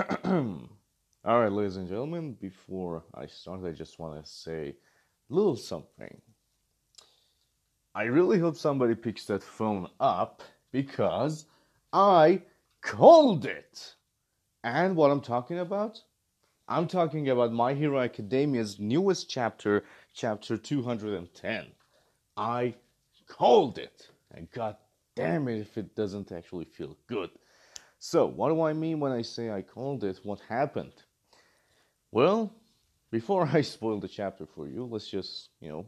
All right, ladies and gentlemen, before I start, I just want to say a little something. I really hope somebody picks that phone up because I called it. And what I'm talking about? I'm talking about My Hero Academia's newest chapter, chapter 210. I called it. And god damn it if it doesn't actually feel good. So, what do I mean when I say I called it? What happened? Well, before I spoil the chapter for you, let's just, you know,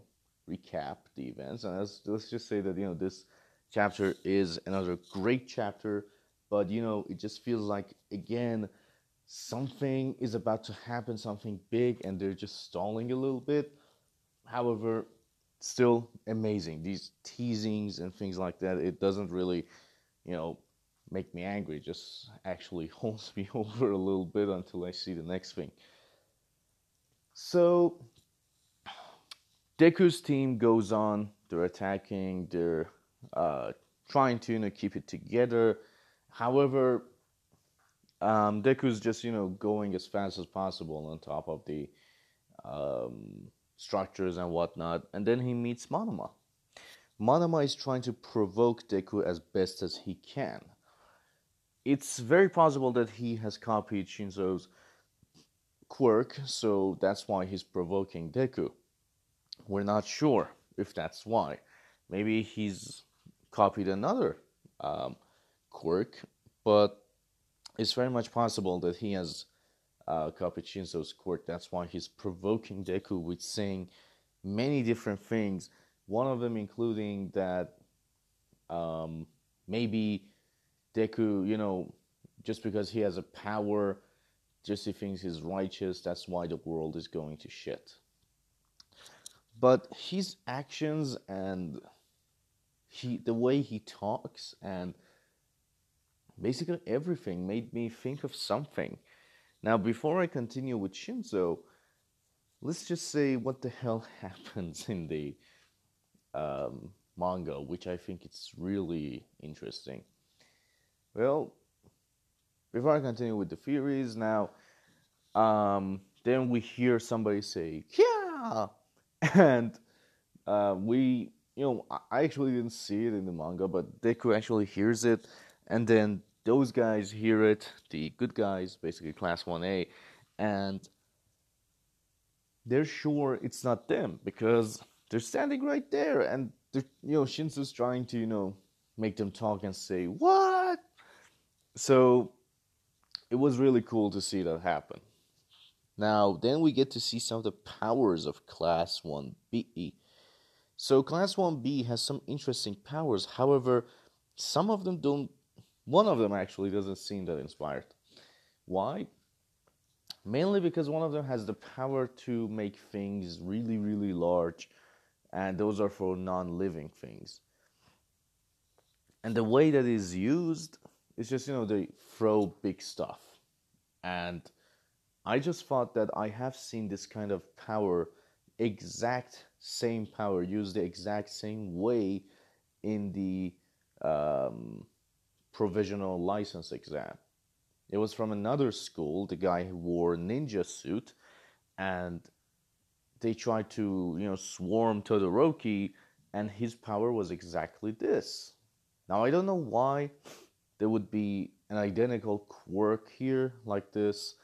recap the events. And let's, just say that, you know, this chapter is another great chapter, but, you know, it just feels like, again, something is about to happen, something big, and they're just stalling a little bit. However, still amazing. These teasings and things like that, it doesn't really, you know, make me angry. Just actually holds me over a little bit until I see the next thing. So, Deku's team goes on. They're attacking. They're uh, trying to you know keep it together. However, um, Deku's just you know going as fast as possible on top of the um, structures and whatnot, and then he meets Monoma. Monoma is trying to provoke Deku as best as he can. It's very possible that he has copied Shinso's quirk, so that's why he's provoking Deku. We're not sure if that's why. Maybe he's copied another um, quirk, but it's very much possible that he has uh, copied Shinso's quirk. That's why he's provoking Deku with saying many different things. One of them including that um, maybe Deku, you know, just because he has a power, just he thinks he's righteous, that's why the world is going to shit. But his actions and he the way he talks and basically everything made me think of something. Now, before I continue with Shinso, let's just say what the hell happens in the um, manga, which I think it's really interesting. Well, before I continue with the theories, now, um, then we hear somebody say, "Yeah," and uh, we, you know, I actually didn't see it in the manga, but Deku actually hears it, and then those guys hear it, the good guys, basically Class One A, and they're sure it's not them because they're standing right there, and you know, Shinso's trying to, you know, make them talk and say, "What?" So it was really cool to see that happen. Now, then we get to see some of the powers of Class 1B. So, Class 1B has some interesting powers. However, some of them don't, one of them actually doesn't seem that inspired. Why? Mainly because one of them has the power to make things really, really large, and those are for non living things. And the way that is used it's just you know they throw big stuff. And i just thought that i have seen this kind of power exact same power used the exact same way in the um, provisional license exam. It was from another school the guy who wore ninja suit and they tried to you know swarm todoroki and his power was exactly this. Now i don't know why there would be an identical quirk here like this.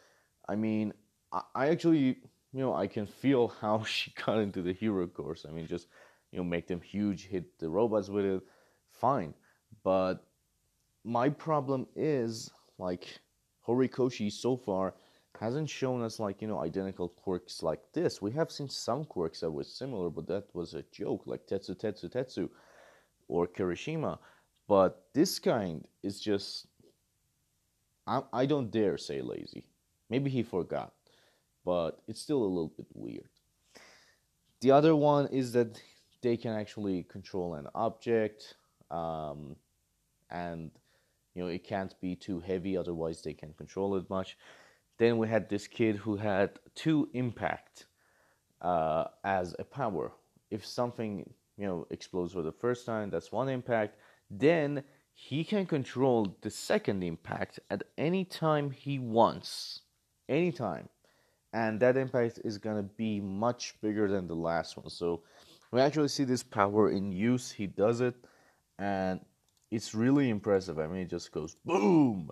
I mean, I, I actually, you know, I can feel how she got into the hero course. I mean, just, you know, make them huge, hit the robots with it, fine. But my problem is, like, Horikoshi so far hasn't shown us, like, you know, identical quirks like this. We have seen some quirks that were similar, but that was a joke, like Tetsu Tetsu Tetsu or Kirishima. But this kind is just, I, I don't dare say lazy. Maybe he forgot, but it's still a little bit weird. The other one is that they can actually control an object, um, and you know it can't be too heavy, otherwise they can't control it much. Then we had this kid who had two impact uh, as a power. If something you know explodes for the first time, that's one impact. Then he can control the second impact at any time he wants. Anytime. And that impact is going to be much bigger than the last one. So we actually see this power in use. He does it. And it's really impressive. I mean, it just goes boom.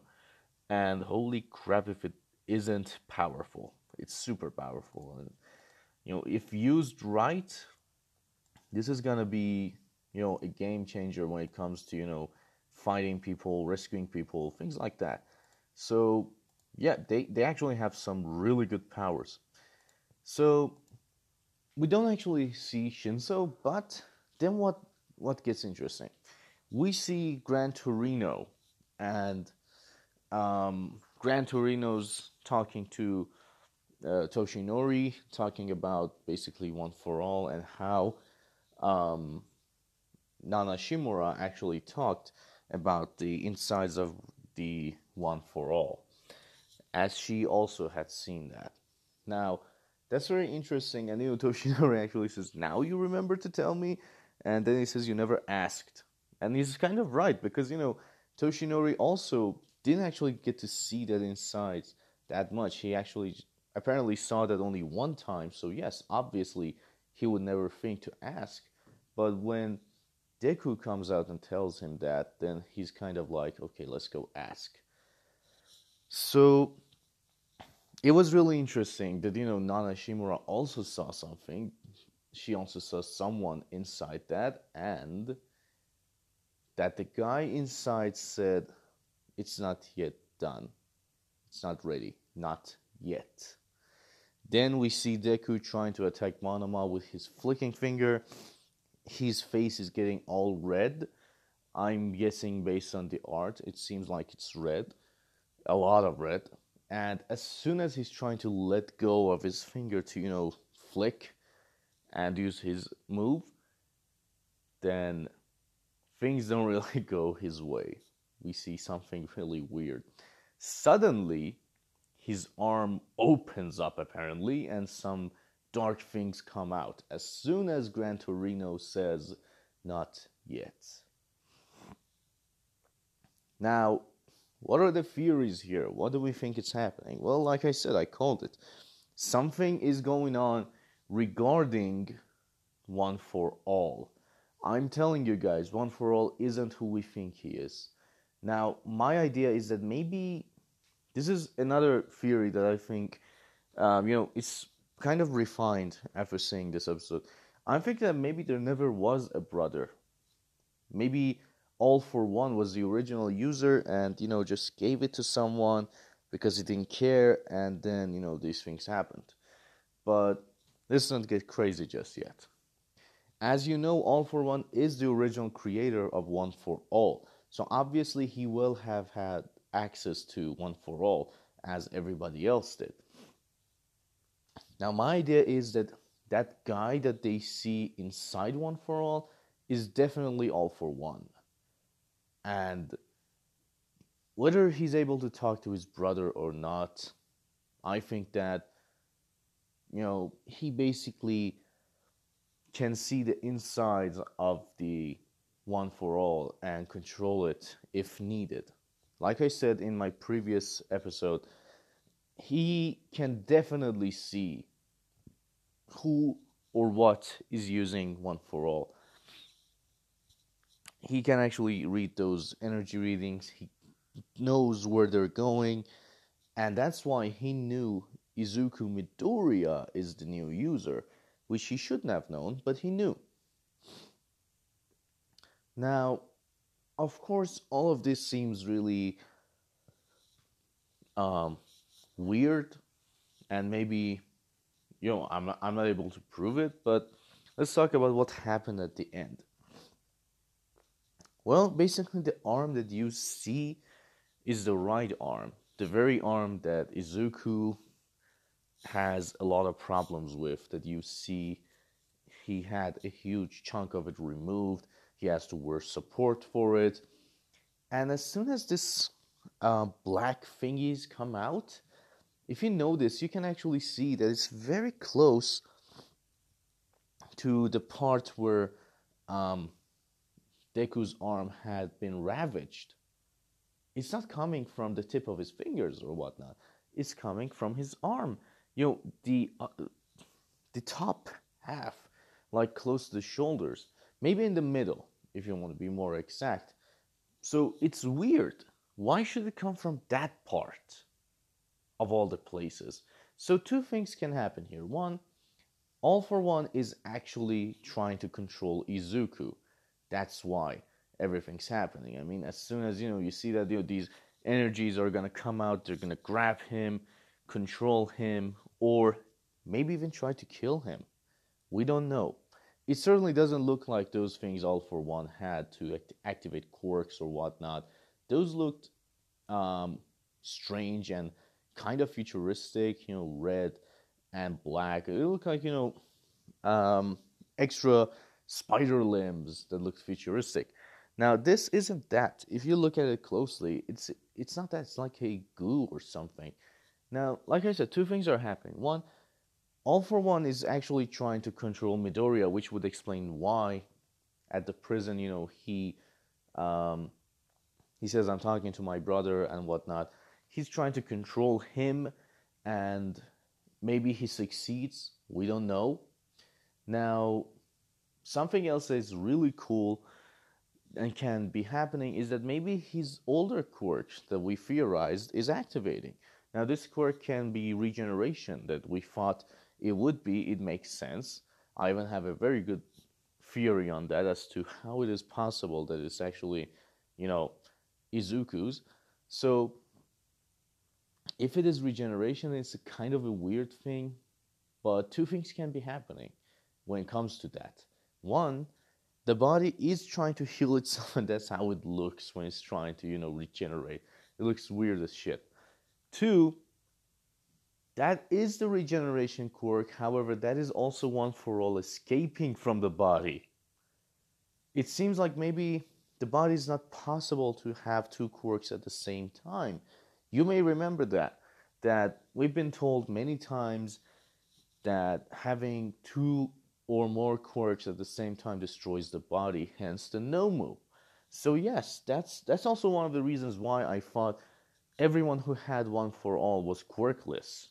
And holy crap, if it isn't powerful, it's super powerful. And, you know, if used right, this is going to be, you know, a game changer when it comes to, you know, fighting people, rescuing people, things like that. So, yeah, they, they actually have some really good powers. So, we don't actually see Shinso, but then what, what gets interesting? We see Gran Torino, and um, Gran Torino's talking to uh, Toshinori, talking about basically One for All and how um, Nana Shimura actually talked about the insides of the One for All, as she also had seen that. Now, that's very interesting. And you Toshinori actually says, "Now you remember to tell me," and then he says, "You never asked," and he's kind of right because you know, Toshinori also didn't actually get to see that inside that much. He actually apparently saw that only one time. So yes, obviously he would never think to ask. But when Deku comes out and tells him that, then he's kind of like, okay, let's go ask. So it was really interesting that, you know, Nana Shimura also saw something. She also saw someone inside that, and that the guy inside said, it's not yet done. It's not ready. Not yet. Then we see Deku trying to attack Monoma with his flicking finger his face is getting all red. I'm guessing based on the art, it seems like it's red, a lot of red. And as soon as he's trying to let go of his finger to, you know, flick and use his move, then things don't really go his way. We see something really weird. Suddenly, his arm opens up apparently, and some dark things come out as soon as Gran Torino says, Not yet. Now, what are the theories here? What do we think is happening? Well, like I said, I called it. Something is going on regarding One for All. I'm telling you guys, One for All isn't who we think he is. Now, my idea is that maybe this is another theory that I think, um, you know, it's kind of refined after seeing this episode. I'm thinking that maybe there never was a brother. Maybe All for One was the original user and, you know, just gave it to someone because he didn't care and then, you know, these things happened. But let's not get crazy just yet. As you know, All for One is the original creator of One for All. So obviously he will have had access to One for All as everybody else did. Now, my idea is that that guy that they see inside One for All is definitely All for One. And whether he's able to talk to his brother or not, I think that, you know, he basically can see the insides of the One for All and control it if needed. Like I said in my previous episode, he can definitely see who or what is using one for all. He can actually read those energy readings, he knows where they're going, and that's why he knew Izuku Midoriya is the new user, which he shouldn't have known, but he knew. Now, of course, all of this seems really um, weird and maybe you know I'm not, I'm not able to prove it but let's talk about what happened at the end. Well basically the arm that you see is the right arm the very arm that Izuku has a lot of problems with that you see he had a huge chunk of it removed he has to wear support for it. And as soon as this uh, black thingies come out if you notice, you can actually see that it's very close to the part where um, Deku's arm had been ravaged. It's not coming from the tip of his fingers or whatnot. It's coming from his arm. You know, the uh, the top half, like close to the shoulders, maybe in the middle, if you want to be more exact. So it's weird. Why should it come from that part of all the places? So two things can happen here. One, All for One is actually trying to control Izuku. That's why everything's happening. I mean, as soon as you know you see that you know, these energies are gonna come out, they're gonna grab him, control him, or maybe even try to kill him. We don't know. It certainly doesn't look like those things all for one had to act- activate quirks or whatnot. Those looked um, strange and kind of futuristic, you know, red and black. It looked like, you know, um, extra spider limbs that looked futuristic. Now, this isn't that. If you look at it closely, it's it's not that. It's like a goo or something. Now, like I said, two things are happening. One, all for One is actually trying to control Midoriya, which would explain why at the prison, you know, he um, he says, I'm talking to my brother and whatnot. He's trying to control him, and maybe he succeeds. We don't know. Now, something else that is really cool and can be happening is that maybe his older quirk that we theorized is activating. Now, this quirk can be regeneration that we thought it would be, it makes sense. I even have a very good theory on that as to how it is possible that it's actually, you know, Izuku's. So, if it is regeneration, it's a kind of a weird thing, but two things can be happening when it comes to that. One, the body is trying to heal itself, and that's how it looks when it's trying to, you know, regenerate. It looks weird as shit. Two, that is the regeneration quirk. However, that is also one for all escaping from the body. It seems like maybe the body is not possible to have two quirks at the same time. You may remember that that we've been told many times that having two or more quirks at the same time destroys the body, hence the Nomu. So yes, that's that's also one of the reasons why I thought everyone who had one for all was quirkless.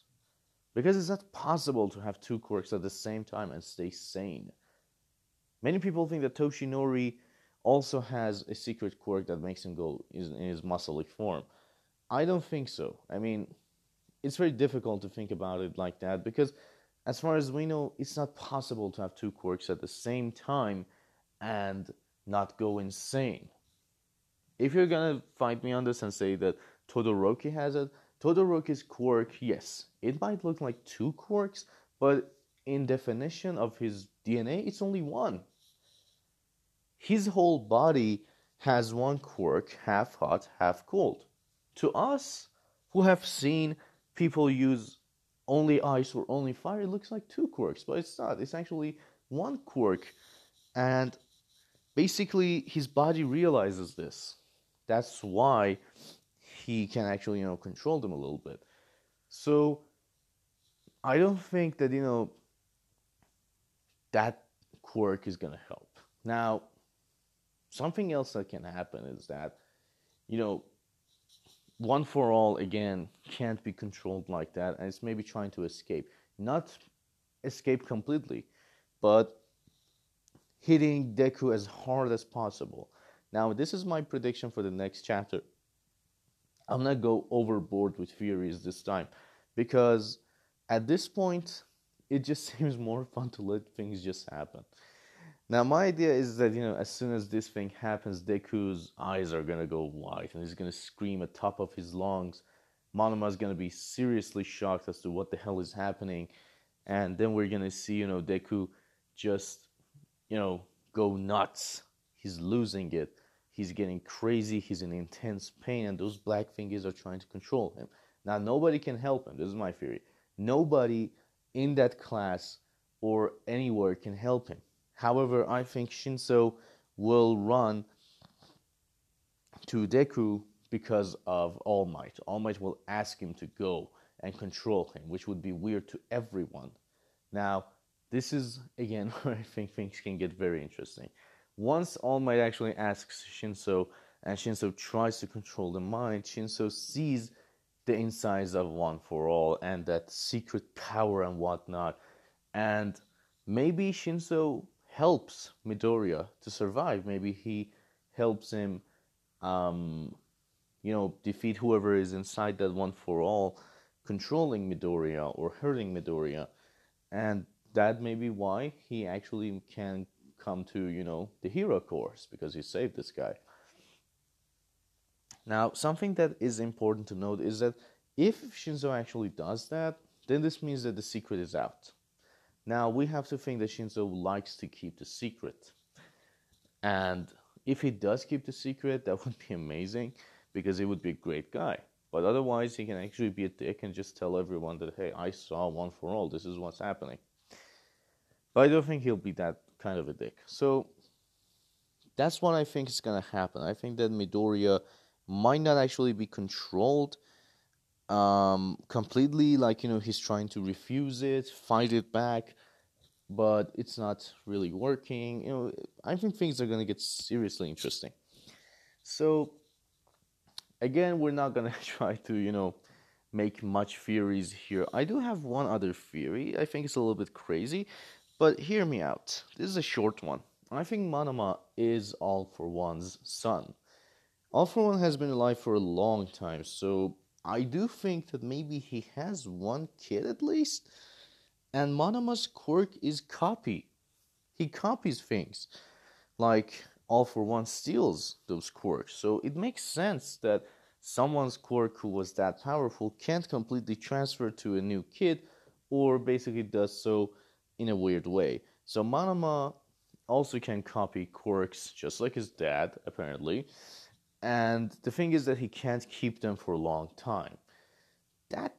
Because it's not possible to have two quirks at the same time and stay sane. Many people think that Toshinori also has a secret quirk that makes him go in his muscly form. I don't think so. I mean, it's very difficult to think about it like that because, as far as we know, it's not possible to have two quirks at the same time and not go insane. If you're gonna fight me on this and say that Todoroki has it, Todoroki's quirk, yes, it might look like two quirks, but in definition of his DNA, it's only one. His whole body has one quirk, half hot, half cold. To us, who have seen people use only ice or only fire, it looks like two quirks, but it's not. It's actually one quirk. And basically, his body realizes this. That's why he can actually, you know, control them a little bit. So I don't think that, you know, that quirk is going to help. Now, something else that can happen is that, you know, one for all again can't be controlled like that, and it's maybe trying to escape. Not escape completely, but hitting Deku as hard as possible. Now, this is my prediction for the next chapter. I'm not go overboard with theories this time because at this point it just seems more fun to let things just happen. Now my idea is that you know as soon as this thing happens, Deku's eyes are gonna go white and he's gonna scream at top of his lungs. Monoma is gonna be seriously shocked as to what the hell is happening, and then we're gonna see you know Deku just you know go nuts. He's losing it He's getting crazy. He's in intense pain, and those black fingers are trying to control him. Now, nobody can help him. This is my theory. Nobody in that class or anywhere can help him. However, I think Shinso will run to Deku because of All Might. All Might will ask him to go and control him, which would be weird to everyone. Now, this is again where I think things can get very interesting. once All Might actually asks Shinso, and Shinso tries to control the mind, Shinso sees the insides of One for All and that secret power and whatnot. And maybe Shinso helps Midoriya to survive. Maybe he helps him, um, you know, defeat whoever is inside that One for All, controlling Midoriya or hurting Midoriya. And that may be why he actually can come to, you know, the hero course because he saved this guy. Now, something that is important to note is that if Shinso actually does that, then this means that the secret is out. Now, we have to think that Shinso likes to keep the secret. And if he does keep the secret, that would be amazing because he would be a great guy. But otherwise, he can actually be a dick and just tell everyone that, hey, I saw one for all. This is what's happening. But I don't think he'll be that kind of a dick. So that's what I think is going to happen. I think that Midoriya might not actually be controlled um, completely. Like, you know, he's trying to refuse it, fight it back, but it's not really working. You know, I think things are to get seriously interesting. So, again, we're not to try to, you know, make much theories here. I do have one other theory. I think it's a little bit crazy, but hear me out. This is a short one. I think Monoma is All for One's son. All for One has been alive for a long time, so I do think that maybe he has one kid at least. And Monoma's quirk is copy. He copies things. Like All for One steals those quirks. So it makes sense that someone's quirk who was that powerful can't completely transfer to a new kid or basically does so in a weird way. So Monoma also can copy quirks just like his dad, apparently and the thing is that he can't keep them for a long time. That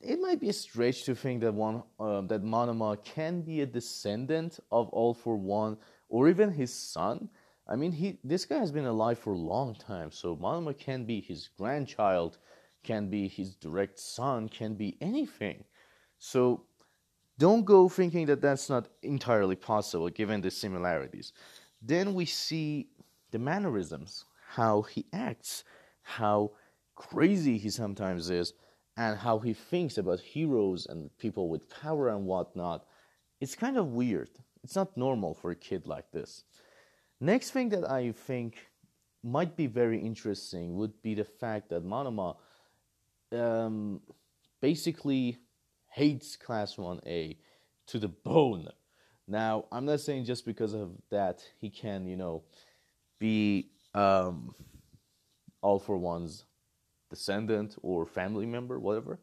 it might be a stretch to think that one uh, that Monoma can be a descendant of All for One or even his son. I mean, he this guy has been alive for a long time, so Monoma can be his grandchild, can be his direct son, can be anything. So don't go thinking that that's not entirely possible given the similarities. Then we see the mannerisms how he acts, how crazy he sometimes is, and how he thinks about heroes and people with power and whatnot. It's kind of weird. It's not normal for a kid like this. Next thing that I think might be very interesting would be the fact that Monoma um, basically hates Class 1A to the bone. Now, I'm not saying just because of that he can, you know, be um, all for one's descendant or family member, whatever.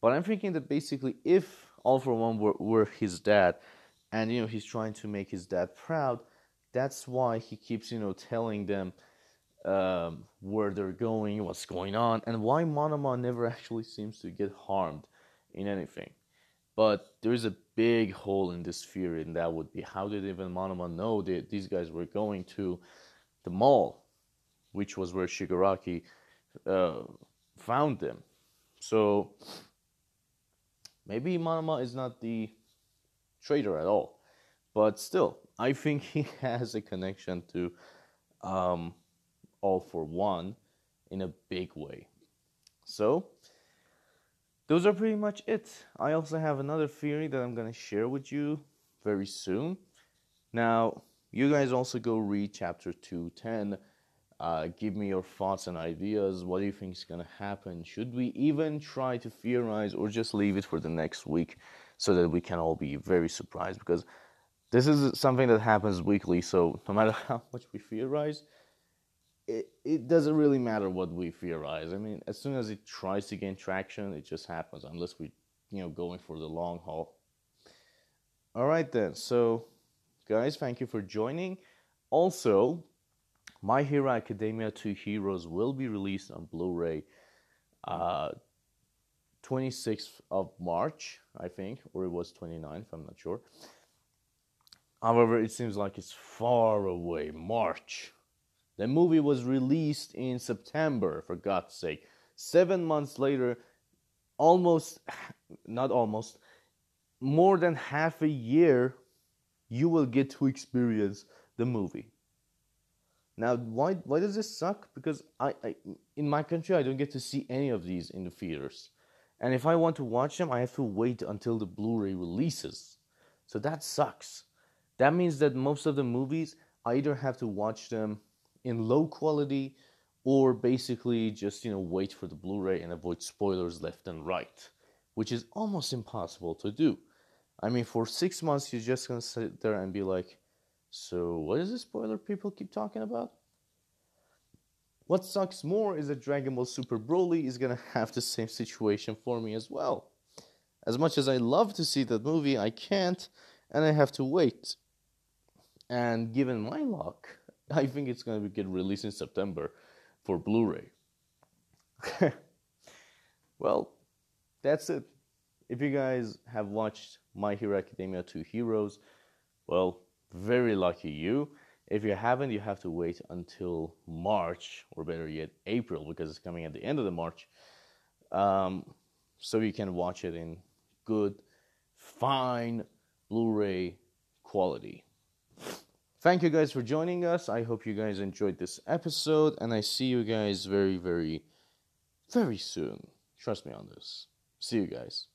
But I'm thinking that basically, if all for one were, were his dad, and you know he's trying to make his dad proud, that's why he keeps you know telling them um, where they're going, what's going on, and why Monoma never actually seems to get harmed in anything. But there's a big hole in this theory, and that would be how did even Monoma know that these guys were going to the mall, which was where Shigaraki uh, found them. So maybe Monoma is not the traitor at all, but still, I think he has a connection to um, All for One in a big way. So those are pretty much it. I also have another theory that I'm gonna share with you very soon. Now, you guys also go read chapter 210. Uh, give me your thoughts and ideas. What do you think is going to happen? Should we even try to theorize or just leave it for the next week so that we can all be very surprised? Because this is something that happens weekly, so no matter how much we theorize, it, it doesn't really matter what we theorize. I mean, as soon as it tries to gain traction, it just happens, unless we, you know, going for the long haul. All right, then. So guys. Thank you for joining. Also, My Hero Academia 2 Heroes will be released on Blu ray uh, 26th of March, I think, or it was 29th, I'm not sure. However, it seems like it's far away. March. The movie was released in September, for God's sake. Seven months later, almost, not almost, more than half a year you will get to experience the movie. Now, why why does this suck? Because I, I in my country I don't get to see any of these in the theaters, and if I want to watch them, I have to wait until the Blu-ray releases. So that sucks. That means that most of the movies I either have to watch them in low quality or basically just you know wait for the Blu-ray and avoid spoilers left and right, which is almost impossible to do. I mean, for six months you're just gonna sit there and be like, so, what is this spoiler people keep talking about? What sucks more is that Dragon Ball Super Broly is gonna have the same situation for me as well. As much as I love to see that movie, I can't, and I have to wait. And given my luck, I think it's gonna get released in September for Blu ray. well, that's it. If you guys have watched My Hero Academia 2 Heroes, well, very lucky you. If you haven't, you have to wait until March, or better yet, April, because it's coming at the end of the March, um, so you can watch it in good, fine Blu-ray quality. Thank you guys for joining us. I hope you guys enjoyed this episode, and I see you guys very, very, very soon. Trust me on this. See you guys.